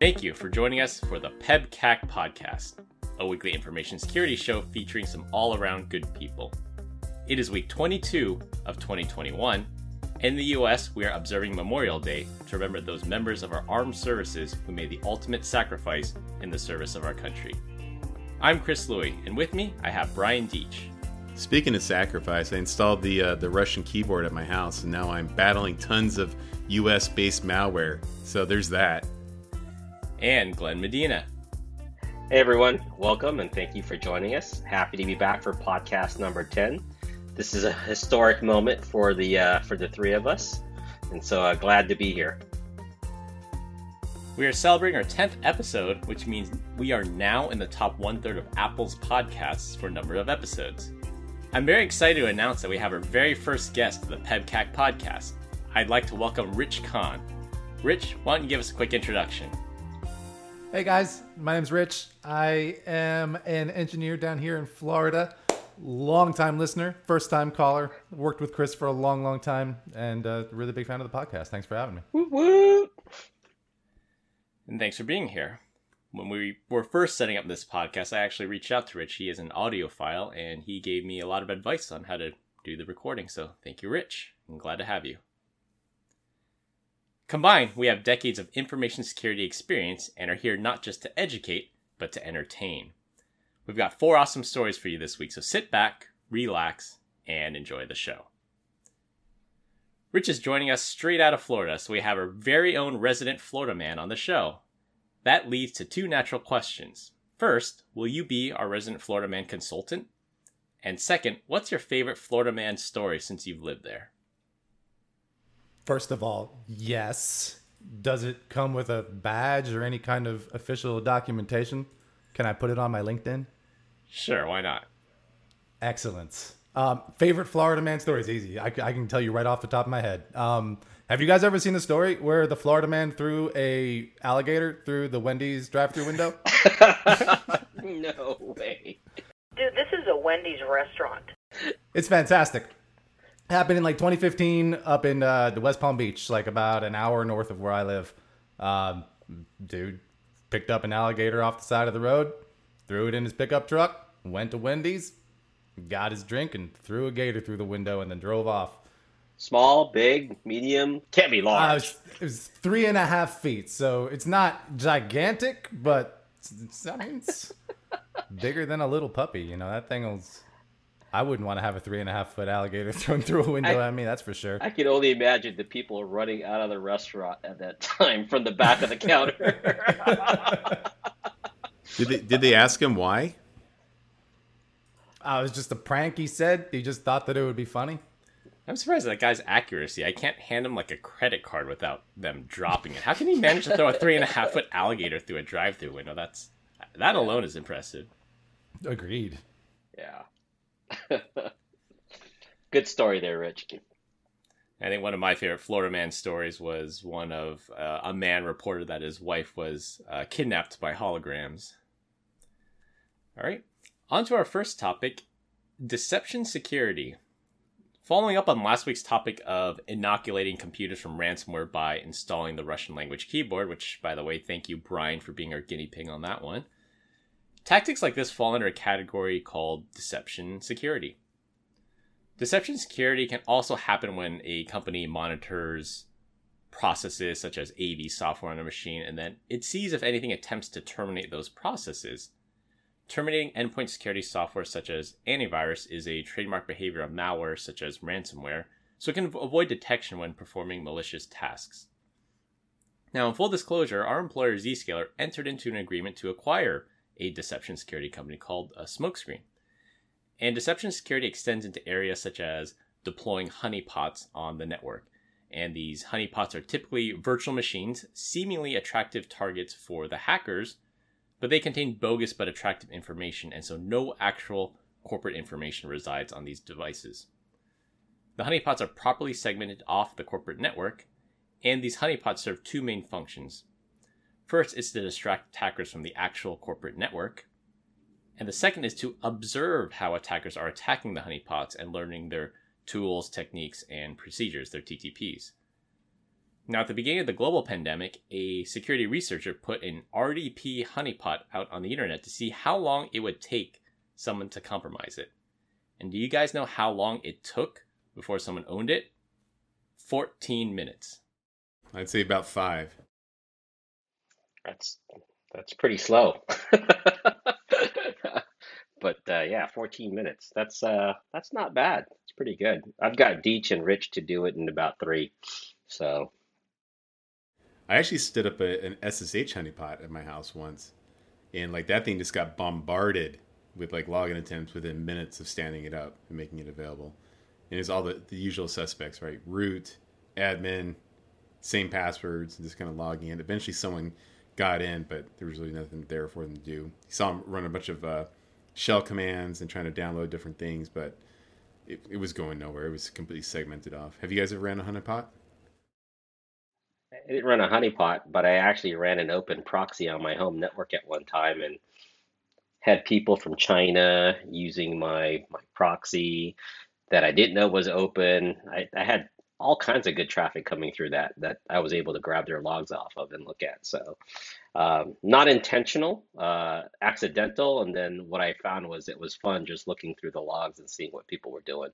Thank you for joining us for the PEBCAK podcast, a weekly information security show featuring some all around good people. It is week 22 of 2021. In the US, we are observing Memorial Day to remember those members of our armed services who made the ultimate sacrifice in the service of our country. I'm Chris Louie, and with me I have Brian Deach. Speaking of sacrifice, I installed the uh, the Russian keyboard at my house, and now I'm battling tons of U.S. based malware. So there's that. And Glenn Medina. Hey everyone, welcome and thank you for joining us. Happy to be back for podcast number ten. This is a historic moment for the uh, for the three of us, and so uh, glad to be here. We are celebrating our 10th episode, which means we are now in the top one third of Apple's podcasts for number of episodes. I'm very excited to announce that we have our very first guest to the PEBCAK podcast. I'd like to welcome Rich Khan. Rich, why don't you give us a quick introduction? Hey guys, my name's Rich. I am an engineer down here in Florida. Long time listener, first time caller. Worked with Chris for a long, long time, and uh, really big fan of the podcast. Thanks for having me. Woo woo! And thanks for being here when we were first setting up this podcast, I actually reached out to Rich. He is an audiophile, and he gave me a lot of advice on how to do the recording. So thank you, Rich. I'm glad to have you. Combined, we have decades of information security experience and are here not just to educate, but to entertain. We've got four awesome stories for you this week, so sit back, relax, and enjoy the show. Rich is joining us straight out of Florida, so we have our very own resident Florida man on the show. That leads to two natural questions. First, will you be our resident Florida man consultant? And second, what's your favorite Florida man story since you've lived there? First of all, yes. Does it come with a badge or any kind of official documentation? Can I put it on my LinkedIn? Sure, why not? Excellent. Um, favorite Florida man story is easy. I, I, can tell you right off the top of my head. Um, have you guys ever seen the story where the Florida man threw a alligator through the Wendy's drive-through window? no way. Dude, this is a Wendy's restaurant. It's fantastic. Happened in like 2015 up in uh, the West Palm Beach, like about an hour north of where I live. Um, dude picked up an alligator off the side of the road, threw it in his pickup truck, went to Wendy's, got his drink, and threw a gator through the window, and then drove off. Small, big, medium, can't be large. Uh, it, was, it, was, three and a half feet, so it's not gigantic, but it's, I mean, it's bigger than a little puppy. You know, that thing was. I wouldn't want to have a three and a half foot alligator thrown through a window I, at me. That's for sure. I can only imagine the people running out of the restaurant at that time from the back of the counter. did they Did they ask him why? Uh, it was just a prank. He said he just thought that it would be funny. I'm surprised at that guy's accuracy. I can't hand him like a credit card without them dropping it. How can he manage to throw a three and a half foot alligator through a drive-through window? That's that alone is impressive. Agreed. Yeah. Good story there, Rich. I think one of my favorite Florida man stories was one of uh, a man reported that his wife was uh, kidnapped by holograms. All right, on to our first topic deception security. Following up on last week's topic of inoculating computers from ransomware by installing the Russian language keyboard, which, by the way, thank you, Brian, for being our guinea pig on that one. Tactics like this fall under a category called deception security. Deception security can also happen when a company monitors processes such as AV software on a machine and then it sees if anything attempts to terminate those processes Terminating endpoint security software such as antivirus is a trademark behavior of malware such as ransomware, so it can avoid detection when performing malicious tasks. Now, in full disclosure, our employer Zscaler entered into an agreement to acquire a deception security company called uh, Smokescreen. And deception security extends into areas such as deploying honeypots on the network. And these honeypots are typically virtual machines, seemingly attractive targets for the hackers but they contain bogus but attractive information, and so no actual corporate information resides on these devices. The honeypots are properly segmented off the corporate network, and these honeypots serve two main functions. First is to distract attackers from the actual corporate network, and the second is to observe how attackers are attacking the honeypots and learning their tools, techniques, and procedures, their TTPs. Now, at the beginning of the global pandemic, a security researcher put an RDP honeypot out on the internet to see how long it would take someone to compromise it. And do you guys know how long it took before someone owned it? 14 minutes. I'd say about five. That's that's pretty slow. But uh, yeah, 14 minutes. That's uh that's not bad. It's pretty good. I've got Deech and Rich to do it in about three. So I actually stood up a, an SSH honeypot at my house once, and like that thing just got bombarded with like login attempts within minutes of standing it up and making it available. And it's all the, the usual suspects, right? Root, admin, same passwords, and just kind of logging in. Eventually, someone got in, but there was really nothing there for them to do. You saw him run a bunch of uh, shell commands and trying to download different things, but it, it was going nowhere. It was completely segmented off. Have you guys ever ran a honeypot? I didn't run a honeypot, but I actually ran an open proxy on my home network at one time and had people from China using my my proxy that I didn't know was open. I, I had all kinds of good traffic coming through that that I was able to grab their logs off of and look at. So um, not intentional, uh, accidental. And then what I found was it was fun just looking through the logs and seeing what people were doing.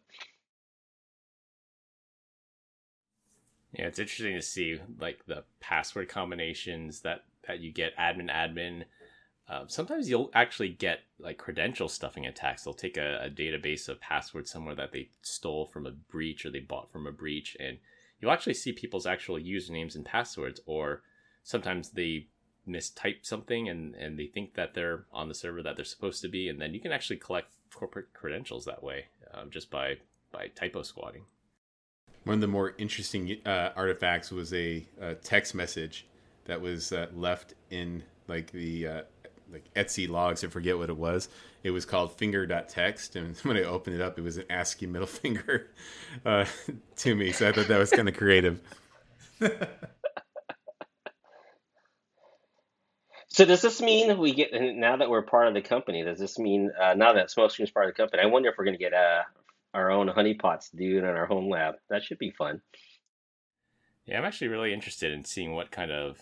Yeah, it's interesting to see like the password combinations that that you get admin admin. Uh, sometimes you'll actually get like credential stuffing attacks. They'll take a, a, database of passwords somewhere that they stole from a breach or they bought from a breach, and you'll actually see people's actual usernames and passwords. Or sometimes they mistype something and and they think that they're on the server that they're supposed to be, and then you can actually collect corporate credentials that way um, just by by typo squatting. One of the more interesting uh, artifacts was a, a, text message that was uh, left in like the uh, like Etsy logs. I forget what it was. It was called finger.text, and when I opened it up, it was an ASCII middle finger uh, to me. So I thought that was kind of creative. So does this mean we get now that we're part of the company? Does this mean uh, now that Smokescreen is part of the company? I wonder if we're going to get uh, our own honeypots to do it in our home lab. That should be fun. Yeah, I'm actually really interested in seeing what kind of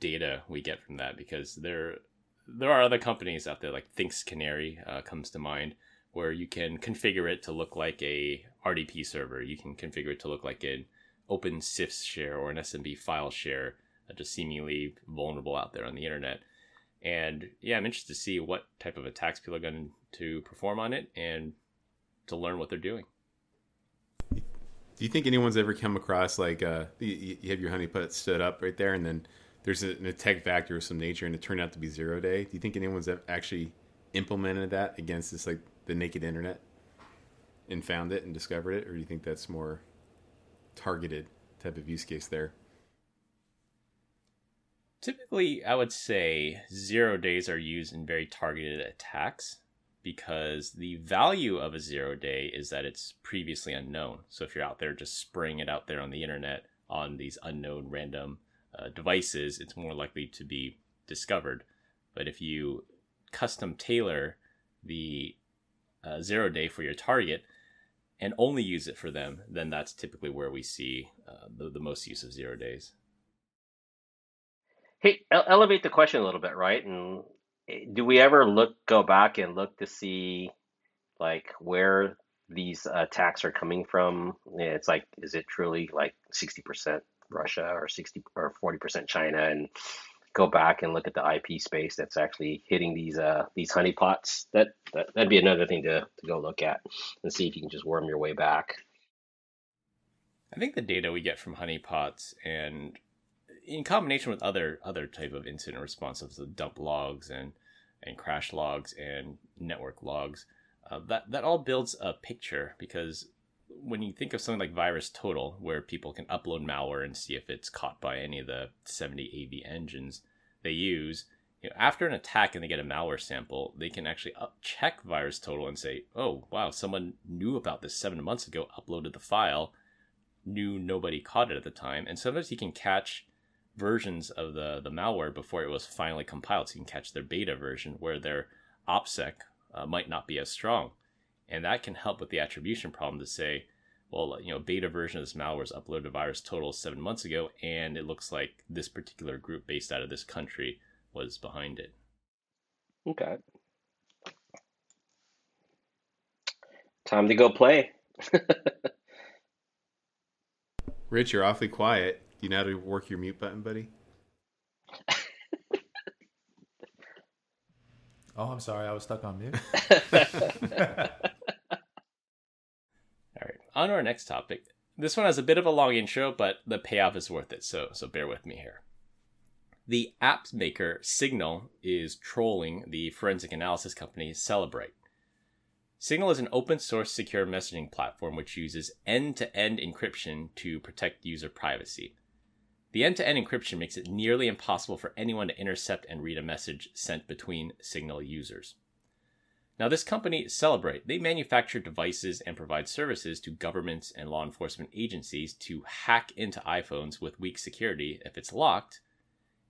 data we get from that because there there are other companies out there like Thinkst Canary uh, comes to mind where you can configure it to look like a RDP server. You can configure it to look like an open CIFS share or an SMB file share, uh, just seemingly vulnerable out there on the internet. And yeah, I'm interested to see what type of attacks people are going to perform on it and to learn what they're doing. Do you think anyone's ever come across like uh, you, have your honeypot stood up right there, and then there's an attack vector of some nature, and it turned out to be zero day? Do you think anyone's actually implemented that against this like the naked internet and found it and discovered it, or do you think that's more targeted type of use case there? Typically, I would say zero days are used in very targeted attacks because the value of a zero day is that it's previously unknown. So if you're out there just spraying it out there on the internet on these unknown random uh, devices, it's more likely to be discovered. But if you custom tailor the uh, zero day for your target and only use it for them, then that's typically where we see uh, the, the most use of zero days. Hey, elevate the question a little bit, right? And eh, do we ever look, go back and look to see, like, where these attacks are coming from? It's like, is it truly like 60% Russia or 60 or 40% China? And go back and look at the IP space that's actually hitting these uh these honeypots. That, that that'd be another thing to to go look at and see if you can just worm your way back. I think the data we get from honeypots and in combination with other other type of incident responses, the dump logs and and crash logs and network logs, uh, that that all builds a picture because when you think of something like VirusTotal, where people can upload malware and see if it's caught by any of the 70 AV engines they use, you know, after an attack and they get a malware sample, they can actually check VirusTotal and say, "Oh, wow, someone knew about this seven months ago, uploaded the file, knew nobody caught it at the time," and sometimes you can catch versions of the, the malware before it was finally compiled. So you can catch their beta version where their OPSEC uh, might not be as strong. And that can help with the attribution problem to say, Well, you know, beta version of this malware was uploaded to VirusTotal seven months ago, and it looks like this particular group based out of this country was behind it. Okay. Time to go play. Rich, you're awfully quiet. You know how to work your mute button, buddy? Oh, I'm sorry, I was stuck on mute. On our next topic. This one has a bit of a long intro, but the payoff is worth it, so so bear with me here. The app maker Signal is trolling the forensic analysis company Cellebrite. Signal is an open source secure messaging platform which uses end to end encryption to protect user privacy. The end to end encryption makes it nearly impossible for anyone to intercept and read a message sent between Signal users. Now, this company, Cellebrite, they manufacture devices and provide services to governments and law enforcement agencies to hack into iPhones with weak security if it's locked,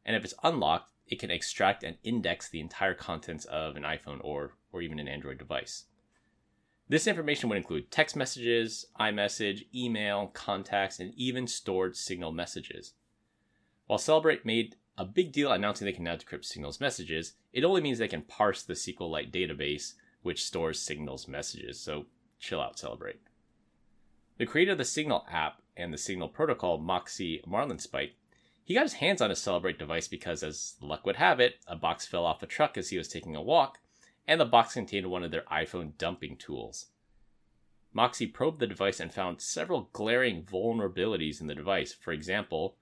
and if it's unlocked, it can extract and index the entire contents of an iPhone or, or even an Android device. This information would include text messages, iMessage, email, contacts, and even stored Signal messages. While Cellebrite made a big deal announcing they can now decrypt Signal's messages, it only means they can parse the SQLite database, which stores Signal's messages. So chill out, Cellebrite. The creator of the Signal app and the Signal protocol, Moxie Marlinspike, he got his hands on a Cellebrite device because, as luck would have it, a box fell off a truck as he was taking a walk, and the box contained one of their iPhone dumping tools. Moxie probed the device and found several glaring vulnerabilities in the device. For example,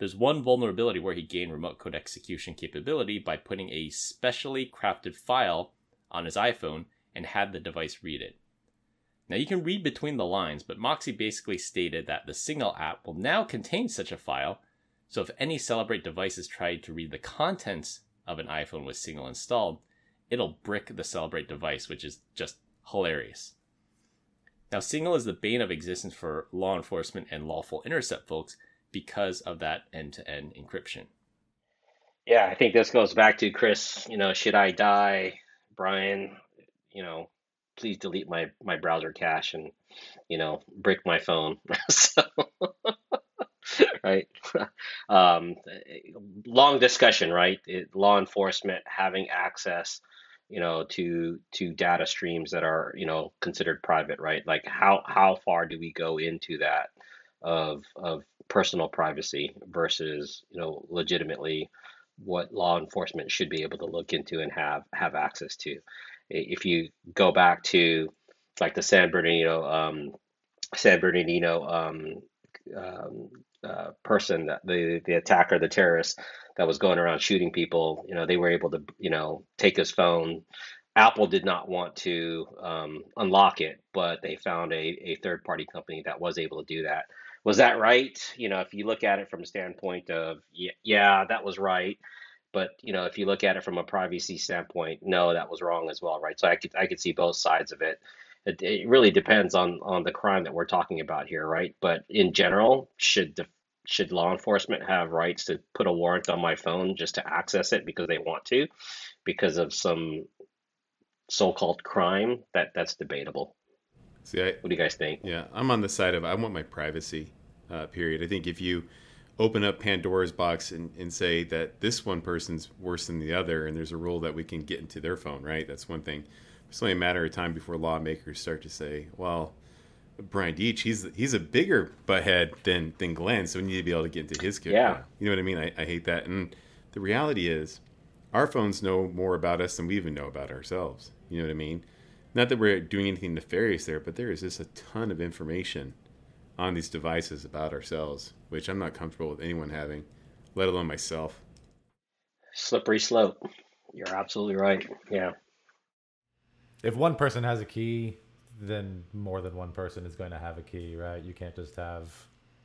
there's one vulnerability where he gained remote code execution capability by putting a specially crafted file on his iPhone and had the device read it. Now you can read between the lines, but Moxie basically stated that the Signal app will now contain such a file, so if any Cellebrite devices tried to read the contents of an iPhone with Signal installed, it'll brick the Cellebrite device, which is just hilarious. Now, Signal is the bane of existence for law enforcement and lawful intercept folks because of that end to end encryption. Yeah, I think this goes back to Chris, you know, should I die? Brian, you know, please delete my my browser cache and, you know, brick my phone. so right? um, long discussion, right? It, law enforcement having access, you know, to to data streams that are, you know, considered private, right? Like how how far do we go into that of of personal privacy versus, you know, legitimately what law enforcement should be able to look into and have have access to. If you go back to like the San Bernardino um, San Bernardino um, um, uh, person that the the attacker, the terrorist that was going around shooting people, you know, they were able to, you know, take his phone. Apple did not want to um, unlock it, but they found a, a third party company that was able to do that. Was that right? You know, if you look at it from a standpoint of, yeah, yeah, that was right. But you know, if you look at it from a privacy standpoint, no, that was wrong as well, right? So I could I could see both sides of it it, it really depends on on the crime that we're talking about here, right? But in general, should the should law enforcement have rights to put a warrant on my phone just to access it because they want to, because of some so-called crime? That that's debatable. See, I, What do you guys think? yeah, I'm on the side of I want my privacy. Uh, period. I think if you open up Pandora's box and, and say that this one person's worse than the other, and there's a rule that we can get into their phone, right? That's one thing. It's only a matter of time before lawmakers start to say, well, Brian Deach, he's he's a bigger butthead than than Glenn, so we need to be able to get into his kid. Yeah. You know what I mean? I, I hate that. And the reality is, our phones know more about us than we even know about ourselves. You know what I mean? Not that we're doing anything nefarious there, but there is just a ton of information on these devices about ourselves, which I'm not comfortable with anyone having, let alone myself. Slippery slope. You're absolutely right. Yeah. if one person has a key, then more than one person is going to have a key, right? You can't just have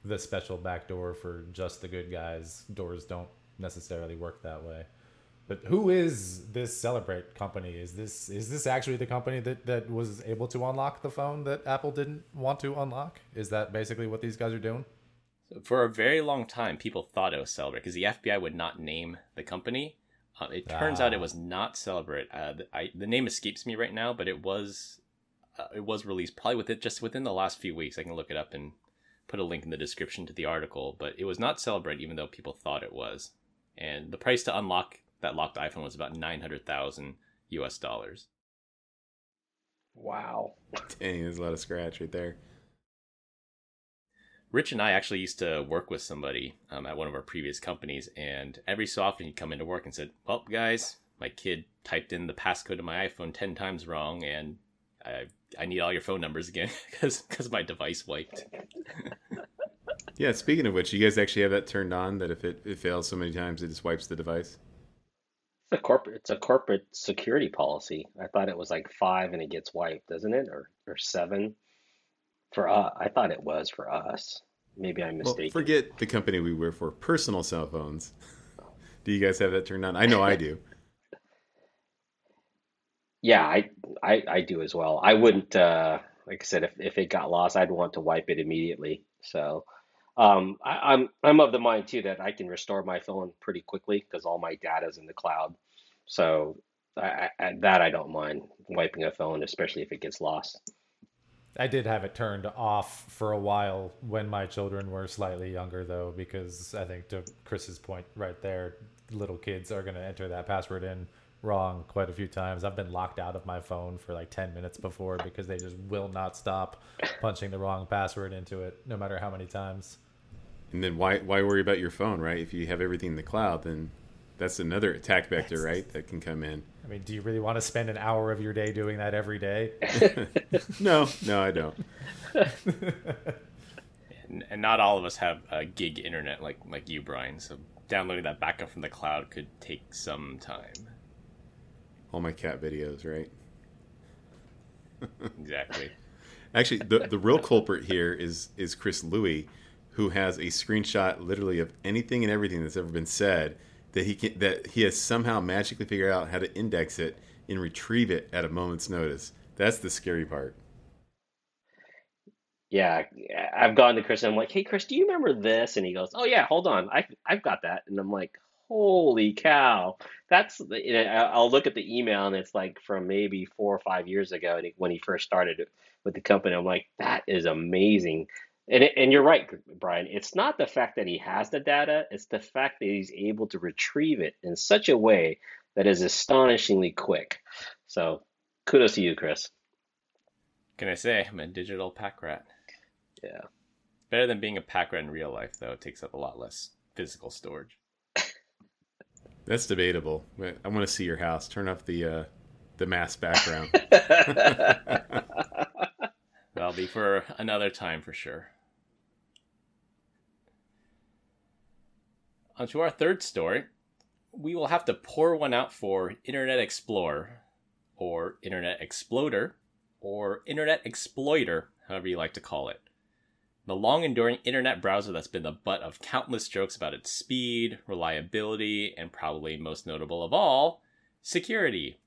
the special back door for just the good guys. Doors don't necessarily work that way. But who is this Cellebrite company? Is this is this actually the company that, that was able to unlock the phone that Apple didn't want to unlock? Is that basically what these guys are doing? So for a very long time, people thought it was Cellebrite because the FBI would not name the company. Uh, it turns out it Ah. was not Cellebrite. Uh, the, I, the name escapes me right now, but it was uh, it was released probably within just within the last few weeks. I can look it up and put a link in the description to the article, but it was not Celebrate, even though people thought it was. And the price to unlock that locked iPhone was about nine hundred thousand US dollars. Wow. Dang, there's a lot of scratch right there. Rich and I actually used to work with somebody um, at one of our previous companies, and every so often he'd come into work and said, "Well, guys, my kid typed in the passcode to my iPhone ten times wrong, and I I need all your phone numbers again because because my device wiped." Yeah, speaking of which, you guys actually have that turned on that if it, it fails so many times, it just wipes the device. It's a corporate. It's a corporate security policy. I thought it was like five and it gets wiped, doesn't it, or or seven? For us. I thought it was for us. Maybe I'm Well, mistaken. forget the company we work for. Personal cell phones. Do you guys have that turned on? I know I do. Yeah, I, I I do as well. I wouldn't uh like I said if if it got lost, I'd want to wipe it immediately. So um I, I'm I'm of the mind too that I can restore my phone pretty quickly because all my data's in the cloud. So I, I, that I don't mind wiping a phone, especially if it gets lost. I did have it turned off for a while when my children were slightly younger, though, because I think to Chris's point right there, little kids are going to enter that password in wrong quite a few times. I've been locked out of my phone for like 10 minutes before because they just will not stop punching the wrong password into it, no matter how many times. And then why why worry about your phone, right? If you have everything in the cloud, then that's another attack vector, right? That can come in. I mean, do you really want to spend an hour of your day doing that every day? No, no, I don't. and, and not all of us have a gig internet like like you, Brian. So downloading that backup from the cloud could take some time. All my cat videos, right? Exactly. Actually, the the real culprit here is is Chris Louis, who has a screenshot literally of anything and everything that's ever been said that he can that he has somehow magically figured out how to index it and retrieve it at a moment's notice. That's the scary part. Yeah, I've gone to Chris and I'm like, "Hey, Chris, do you remember this?" And he goes, "Oh yeah, hold on, I I've got that." And I'm like, "Holy cow!" That's I'll look at the email and it's like from maybe four or five years ago when he first started with the company. I'm like, "That is amazing." And and you're right, Brian. It's not the fact that he has the data; it's the fact that he's able to retrieve it in such a way that is astonishingly quick. So, kudos to you, Chris. Can I say I'm a digital pack rat? Yeah. Better than being a pack rat in real life, though. It takes up a lot less physical storage. That's debatable. I want to see your house. Turn off the uh, the mass background. That'll be for another time for sure. On to our third story. We will have to pour one out for Internet Explorer, or Internet Exploder, or Internet Exploiter, however you like to call it. The long enduring internet browser that's been the butt of countless jokes about its speed, reliability, and probably most notable of all, security.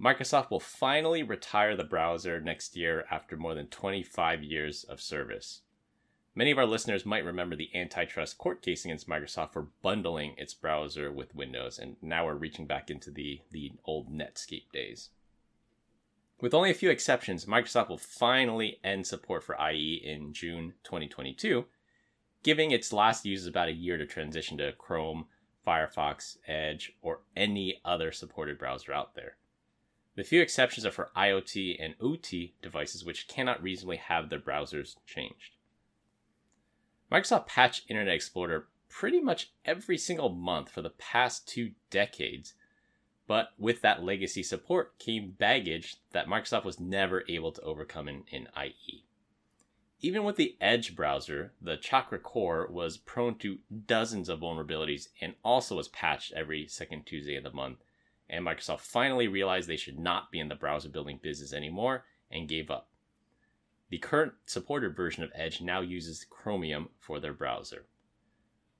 Microsoft will finally retire the browser next year after more than 25 years of service. Many of our listeners might remember the antitrust court case against Microsoft for bundling its browser with Windows, and now we're reaching back into the, the old Netscape days. With only a few exceptions, Microsoft will finally end support for IE in June 2022, giving its last users about a year to transition to Chrome, Firefox, Edge, or any other supported browser out there. The few exceptions are for IoT and OT devices which cannot reasonably have their browsers changed. Microsoft patched Internet Explorer pretty much every single month for the past two decades, but with that legacy support came baggage that Microsoft was never able to overcome in, in IE. Even with the Edge browser, the ChakraCore was prone to dozens of vulnerabilities and also was patched every second Tuesday of the month and Microsoft finally realized they should not be in the browser building business anymore and gave up. The current supported version of Edge now uses Chromium for their browser.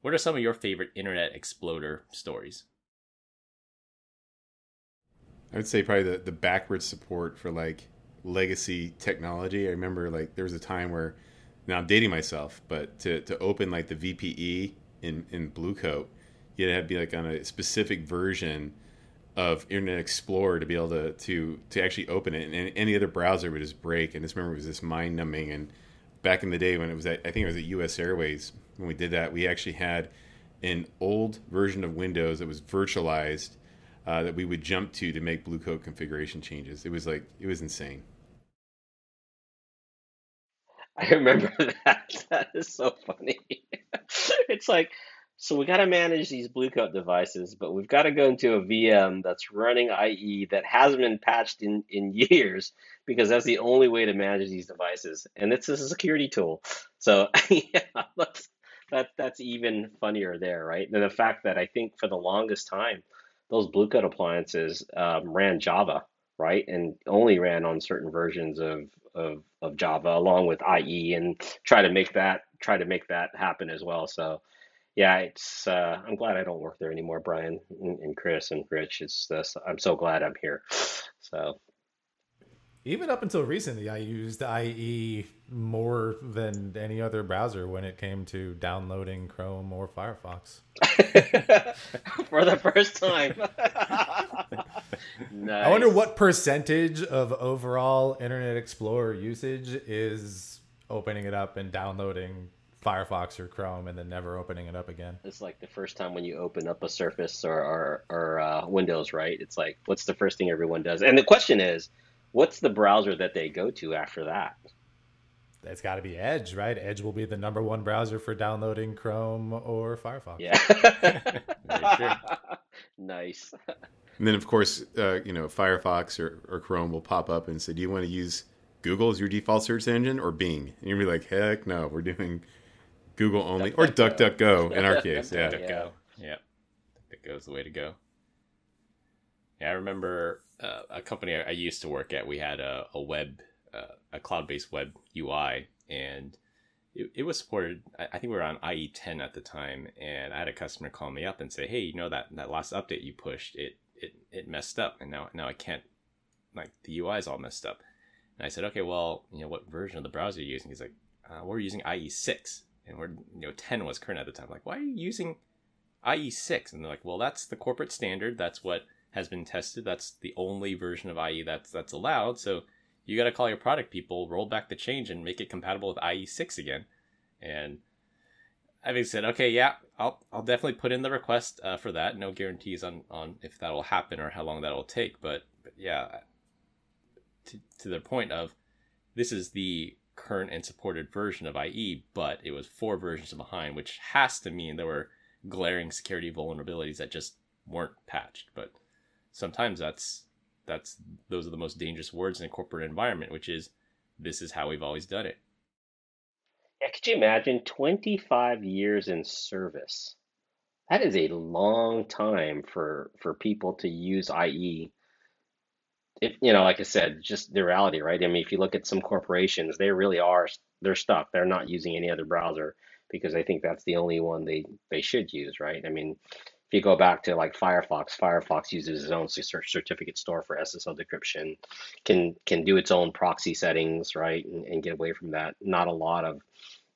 What are some of your favorite Internet Exploder stories? I would say probably the, the backwards support for like legacy technology. I remember like there was a time where now I'm dating myself, but to, to open like the VPE in, in Blue Coat, you had to be like on a specific version of Internet Explorer to be able to to to actually open it, and any other browser would just break. And just remember, it was this mind numbing. And back in the day when it was at, I think it was at U.S. Airways when we did that, we actually had an old version of Windows that was virtualized uh, that we would jump to to make Blue Coat configuration changes. It was like it was insane. I remember that. That is so funny. it's like, so we got to manage these Blue Coat devices, but we've got to go into a VM that's running IE that hasn't been patched in, in years because that's the only way to manage these devices. And it's a security tool. So yeah, that's, that, that's even funnier there, right? And the fact that I think for the longest time, those Blue Coat appliances um, ran Java, right? And only ran on certain versions of, of, of Java along with IE and try to make that try to make that happen as well. So yeah, it's uh, I'm glad I don't work there anymore, Brian and, and Chris and Rich. It's uh, I'm so glad I'm here. So even up until recently, I used IE more than any other browser when it came to downloading Chrome or Firefox. For the first time. nice. I wonder what percentage of overall Internet Explorer usage is opening it up and downloading Firefox or Chrome and then never opening it up again. It's like the first time when you open up a Surface or or, or uh, Windows, right? It's like, what's the first thing everyone does? And the question is, what's the browser that they go to after that? It's got to be Edge, right? Edge will be the number one browser for downloading Chrome or Firefox. Yeah. nice. And then, of course, uh, you know, Firefox or, or Chrome will pop up and say, "Do you want to use Google as your default search engine or Bing?" And you'll be like, "Heck no, we're doing Google only Duck, or DuckDuckGo in our case." yeah. DuckDuckGo. Yeah. DuckDuckGo is the way to go. Yeah, I remember uh, a company I used to work at. We had a, a web, uh, a cloud-based web UI, and it, it was supported. I, I, think we were on IE 10 at the time, and I had a customer call me up and say, "Hey, you know that that last update you pushed, it it it messed up, and now now I can't like the UI is all messed up." And I said, "Okay, well, you know what version of the browser are you using?" He's like, uh, "We're using IE 6, and we're you know 10 was current at the time." Like, why are you using IE 6? And they're like, "Well, that's the corporate standard. That's what." has been tested. That's the only version of IE that's that's allowed. So you got to call your product people, roll back the change, and make it compatible with IE six again. And having said, okay, yeah, I'll I'll definitely put in the request uh, for that. No guarantees on on if that will happen or how long that will take. But, but yeah, to to the point of this is the current and supported version of IE, but it was four versions behind, which has to mean there were glaring security vulnerabilities that just weren't patched. But sometimes that's that's those are the most dangerous words in a corporate environment, which is this is how we've always done it. Yeah, could you imagine 25 years in service? That is a long time for for people to use IE. You know, like I said, just the reality, right? I mean, if you look at some corporations, they really are they're stuck. They're not using any other browser because they think that's the only one they they should use, right? I mean, if you go back to like Firefox, Firefox uses its own certificate store for SSL decryption, can can do its own proxy settings, right, and, and get away from that. Not a lot of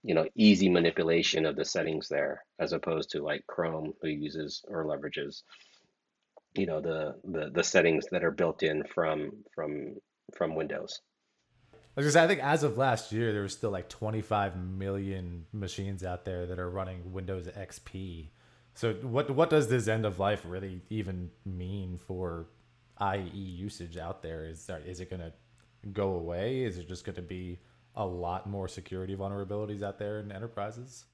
you know easy manipulation of the settings there, as opposed to like Chrome, who uses or leverages you know the the, the settings that are built in from from from Windows. Because I think as of last year, there was still like 25 million machines out there that are running Windows XP so what what does this end of life really even mean for IE usage out there? Is there, is it going to go away? Is it just going to be a lot more security vulnerabilities out there in enterprises?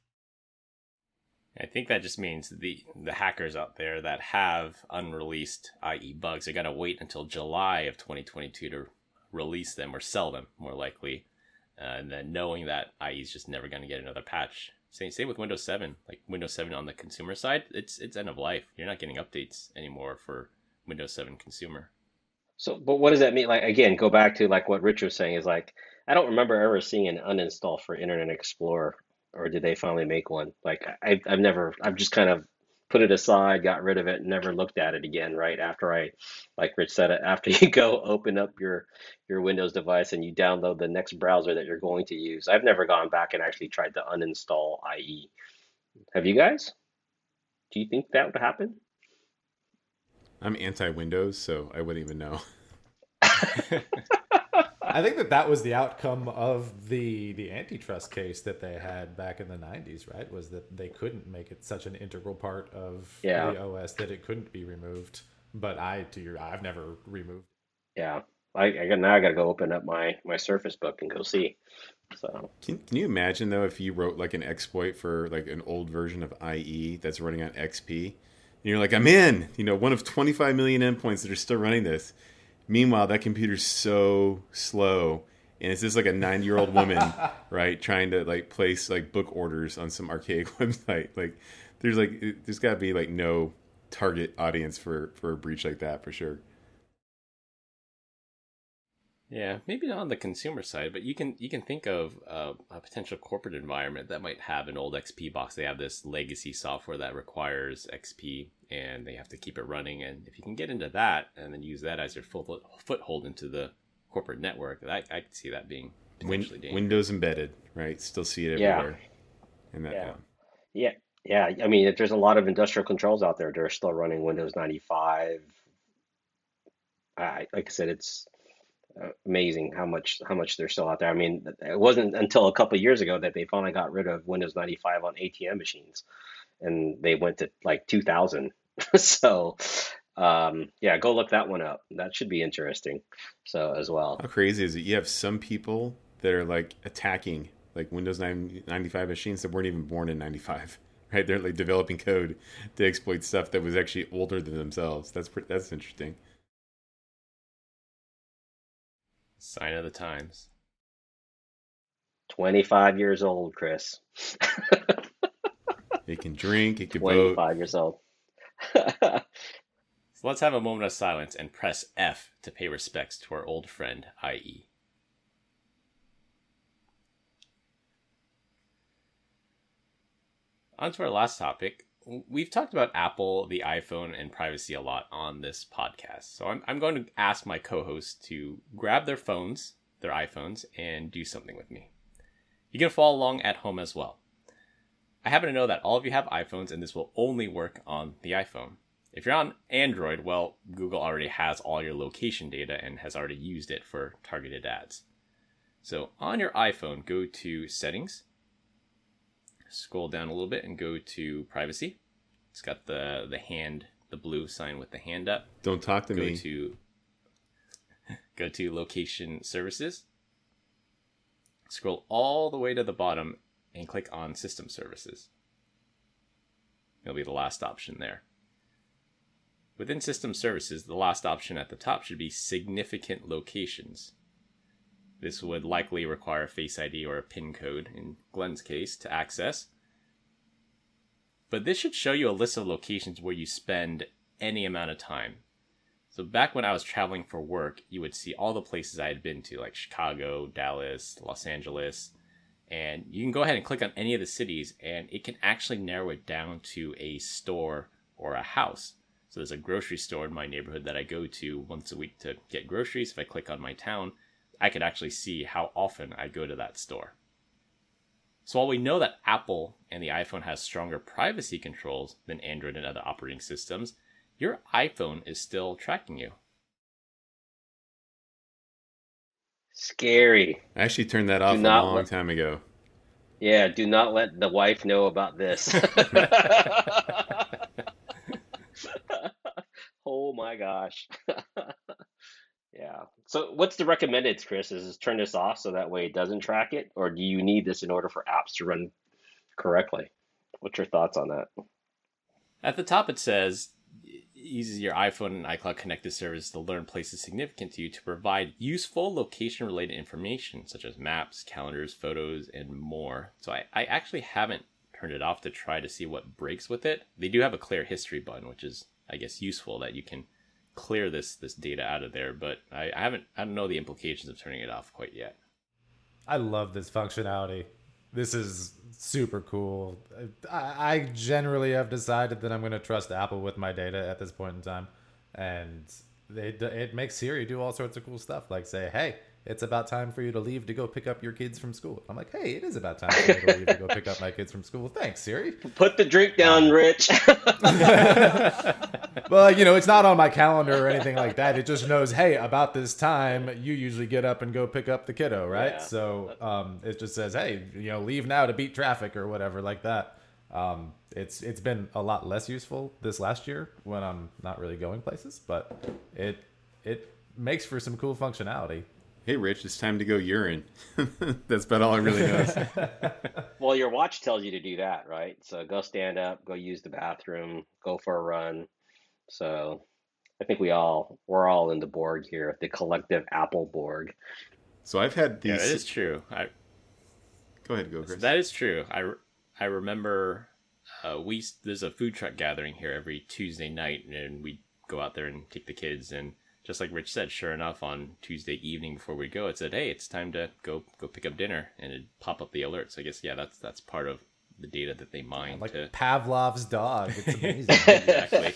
I think that just means the the hackers out there that have unreleased IE bugs are gonna wait until July of 2022 to release them or sell them, more likely, uh, and then knowing that IE is just never gonna get another patch same same with Windows 7. Like Windows 7 on the consumer side, it's it's end of life. You're not getting updates anymore for Windows 7 consumer. So, but what does that mean? Like again, go back to like what Rich was saying is like I don't remember ever seeing an uninstall for Internet Explorer, or did they finally make one? Like I, I've never, I've just kind of put it aside, got rid of it, never looked at it again. Right after I, like Rich said, after you go open up your your Windows device and you download the next browser that you're going to use, I've never gone back and actually tried to uninstall IE. Have you guys? Do you think that would happen? I'm anti Windows, so I wouldn't even know. I think that that was the outcome of the the antitrust case that they had back in the 90s, right? Was that they couldn't make it such an integral part of Yeah. the OS that it couldn't be removed. But I, to your, I've never removed. Yeah, I, I got now. I got to go open up my my Surface Book and go see. So Can, can you imagine though if you wrote like an exploit for like an old version of IE that's running on XP, and you're like, I'm in, you know, one of 25 million endpoints that are still running this. Meanwhile, that computer's so slow, and it's just like a 90 year old woman, right, trying to like place like book orders on some archaic website. Like, there's like, it- there's got to be like no target audience for for a breach like that for sure. Yeah, maybe not on the consumer side, but you can you can think of uh, a potential corporate environment that might have an old XP box. They have this legacy software that requires XP, and they have to keep it running. And if you can get into that and then use that as your foot- foothold into the corporate network, I, I could see that being potentially dangerous. Windows embedded, right? Still see it Yeah. everywhere. And that, Yeah. yeah, yeah. I mean, if there's a lot of industrial controls out there. They're still running Windows 95. I like I said, it's uh, amazing how much how much they're still out there. I mean, it wasn't until a couple of years ago that they finally got rid of Windows 95 on ATM machines, and they went to like 2000. so, um, yeah, go look that one up. That should be interesting. So as well. How crazy is it? You have some people that are like attacking like Windows 9 95 machines that weren't even born in 95, right? They're like developing code to exploit stuff that was actually older than themselves. That's pre- that's interesting. Sign of the times. 25 years old, Chris. It can drink, it can vote. 25 years old. So let's have a moment of silence and press F to pay respects to our old friend E. IE. On to our last topic. We've talked about Apple, the iPhone, and privacy a lot on this podcast. So I'm, I'm going to ask my co hosts to grab their phones, their iPhones, and do something with me. You can follow along at home as well. I happen to know that all of you have iPhones, and this will only work on the iPhone. If you're on Android, well, Google already has all your location data and has already used it for targeted ads. So on your iPhone, go to Settings, scroll down a little bit, and go to Privacy. It's got the the hand, the blue sign with the hand up. Don't talk to Go me. to go to Location Services. Scroll all the way to the bottom and click on System Services. It'll be the last option there. Within System Services, the last option at the top should be Significant Locations. This would likely require a Face ID or a PIN code, in Glenn's case, to access. But this should show you a list of locations where you spend any amount of time. So back when I was traveling for work, you would see all the places I had been to, like Chicago, Dallas, Los Angeles, and you can go ahead and click on any of the cities, and it can actually narrow it down to a store or a house. So there's a grocery store in my neighborhood that I go to once a week to get groceries. If I click on my town, I could actually see how often I go to that store. So while we know that Apple and the iPhone has stronger privacy controls than Android and other operating systems, your iPhone is still tracking you. Scary. I actually turned that off a long let- time ago. Yeah, do not let the wife know about this. oh my gosh. yeah. So what's the recommended, Chris? Is just turn this off so that way it doesn't track it? Or do you need this in order for apps to run correctly? What's your thoughts on that? At the top, it says it uses your iPhone and iCloud connected service to learn places significant to you to provide useful location related information such as maps, calendars, photos, and more. So I, I actually haven't turned it off to try to see what breaks with it. They do have a clear history button, which is I guess useful that you can clear this this data out of there, but I, I haven't I don't know the implications of turning it off quite yet. I love this functionality. This is super cool. I, I generally have decided that I'm going to trust Apple with my data at this point in time, and they, it makes Siri do all sorts of cool stuff, like say, "Hey, it's about time for you to leave to go pick up your kids from school. I'm like, hey, it is about time for me to leave to go pick up my kids from school. Thanks, Siri. Put the drink down, Rich. Well, you know, it's not on my calendar or anything like that. It just knows, hey, about this time, you usually get up and go pick up the kiddo, right? Yeah. So um, it just says, hey, you know, leave now to beat traffic or whatever like that. Um, it's it's been a lot less useful this last year when I'm not really going places, but it it makes for some cool functionality. Hey, Rich, it's time to go urine. That's about all I really know. well, your watch tells you to do that, right? So go stand up, go use the bathroom, go for a run. So I think we all we're all in the Borg here, the collective Apple Borg. so I've had these. Yeah, these. that is true. I, Go ahead, go, Chris. that is true. I, I remember uh, we there's a food truck gathering here every Tuesday night, and we go out there and take the kids. And just like Rich said, sure enough, on Tuesday evening before we go, it said, "Hey, it's time to go go pick up dinner," and it pop up the alert. So I guess yeah, that's that's part of the data that they mine Like to Pavlov's dog. It's amazing. exactly.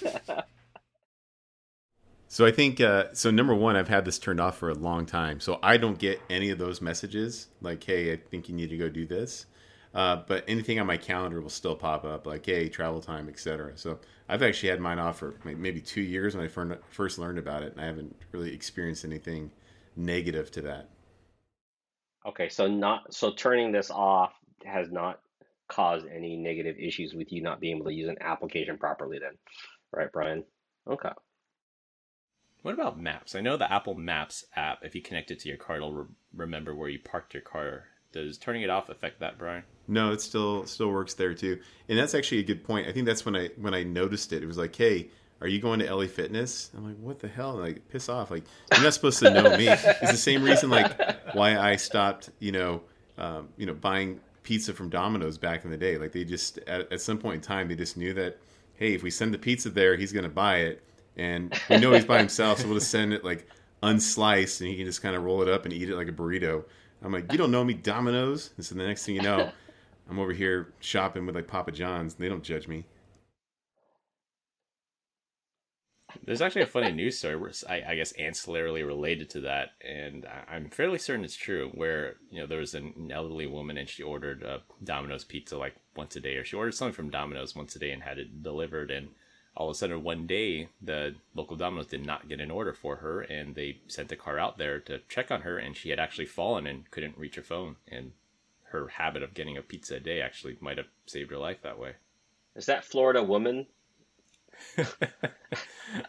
So I think uh, so. Number one, I've had this turned off for a long time, so I don't get any of those messages like, "Hey, I think you need to go do this." Uh, but anything on my calendar will still pop up, like, "Hey, travel time, etc." So I've actually had mine off for maybe two years when I first learned about it, and I haven't really experienced anything negative to that. Okay, so not so turning this off has not caused any negative issues with you not being able to use an application properly then. Right, Brian? Okay. What about maps? I know the Apple Maps app. If you connect it to your car, it'll re- remember where you parked your car. Does turning it off affect that, Brian? No, it still still works there too, and that's actually a good point. I think that's when I when I noticed it. It was like, "Hey, are you going to LA Fitness?" I'm like, "What the hell?" like, piss off! Like, you're not supposed to know me. It's the same reason, like, why I stopped, you know, um, you know, buying pizza from Domino's back in the day. Like, they just at, at some point in time, they just knew that, hey, if we send the pizza there, he's to buy it, and we know he's by himself, so we'll just send it like unsliced, and he can just kind of roll it up and eat it like a burrito. I'm like, you don't know me, Domino's. And so the next thing you know, I'm over here shopping with like Papa John's. And they don't judge me. There's actually a funny news story, where I, I guess ancillarily related to that, and I'm fairly certain it's true. Where you know there was an elderly woman and she ordered a Domino's pizza like once a day, or she ordered something from Domino's once a day and had it delivered. And all of a sudden, one day, the local Domino's did not get an order for her, and they sent the car out there to check on her, and she had actually fallen and couldn't reach her phone. And her habit of getting a pizza a day actually might have saved her life that way. Is that Florida woman? I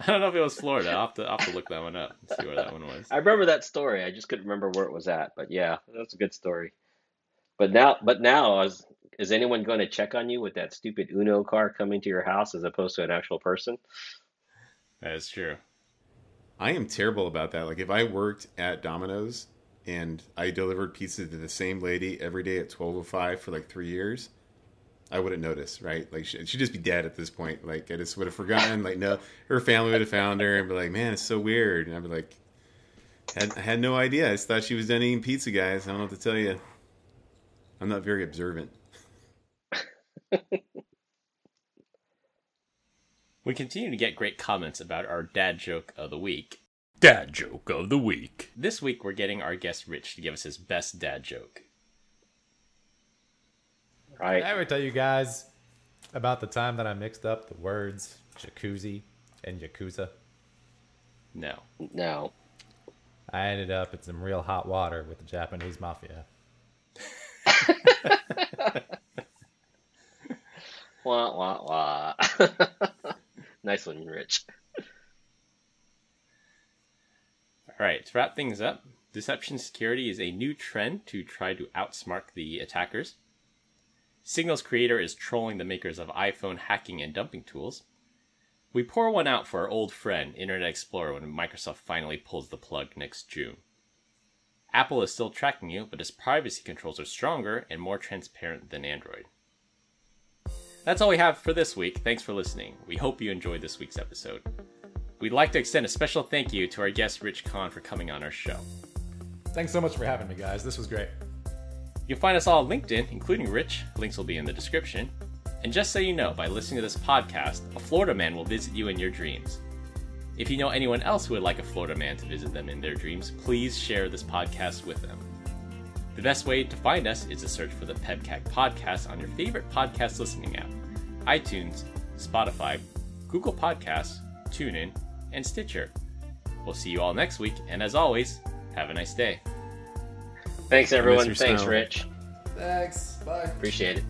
don't know if it was Florida. I'll have to, I'll have to look that one up and see where that one was. I remember that story. I just couldn't remember where it was at. But yeah, that's a good story. But now, but now, is, is anyone going to check on you with that stupid Uno car coming to your house as opposed to an actual person? That is true. I am terrible about that. Like if I worked at Domino's and I delivered pizza to the same lady every day at 12:05 for like 3 years, I wouldn't notice, right? Like she, she'd just be dead at this point. Like I just would have forgotten. Like no, her family would have found her and be like, "Man, it's so weird." And I'd be like, had, I had no idea. I just thought she was done eating pizza, guys. I don't know what to tell you. I'm not very observant. We continue to get great comments about our dad joke of the week. Dad joke of the week. This week we're getting our guest Rich to give us his best dad joke. Right? I ever tell you guys about the time that I mixed up the words jacuzzi and yakuza? No. No. I ended up in some real hot water with the Japanese mafia. Wah wah wah. nice one, Rich. All right, to wrap things up, deception security is a new trend to try to outsmart the attackers. Signal's creator is trolling the makers of iPhone hacking and dumping tools. We pour one out for our old friend Internet Explorer when Microsoft finally pulls the plug next June. Apple is still tracking you, but its privacy controls are stronger and more transparent than Android. That's all we have for this week. Thanks for listening. We hope you enjoyed this week's episode. We'd like to extend a special thank you to our guest Rich Khan for coming on our show. Thanks so much for having me, guys. This was great. You'll find us all on LinkedIn, including Rich. Links will be in the description. And just so you know, by listening to this podcast, a Florida man will visit you in your dreams. If you know anyone else who would like a Florida man to visit them in their dreams, please share this podcast with them. The best way to find us is to search for the PEBCAK podcast on your favorite podcast listening app iTunes, Spotify, Google Podcasts, TuneIn, and Stitcher. We'll see you all next week, and as always, have a nice day. Thanks, everyone. Thanks. Rich. Thanks. Bye. Appreciate it.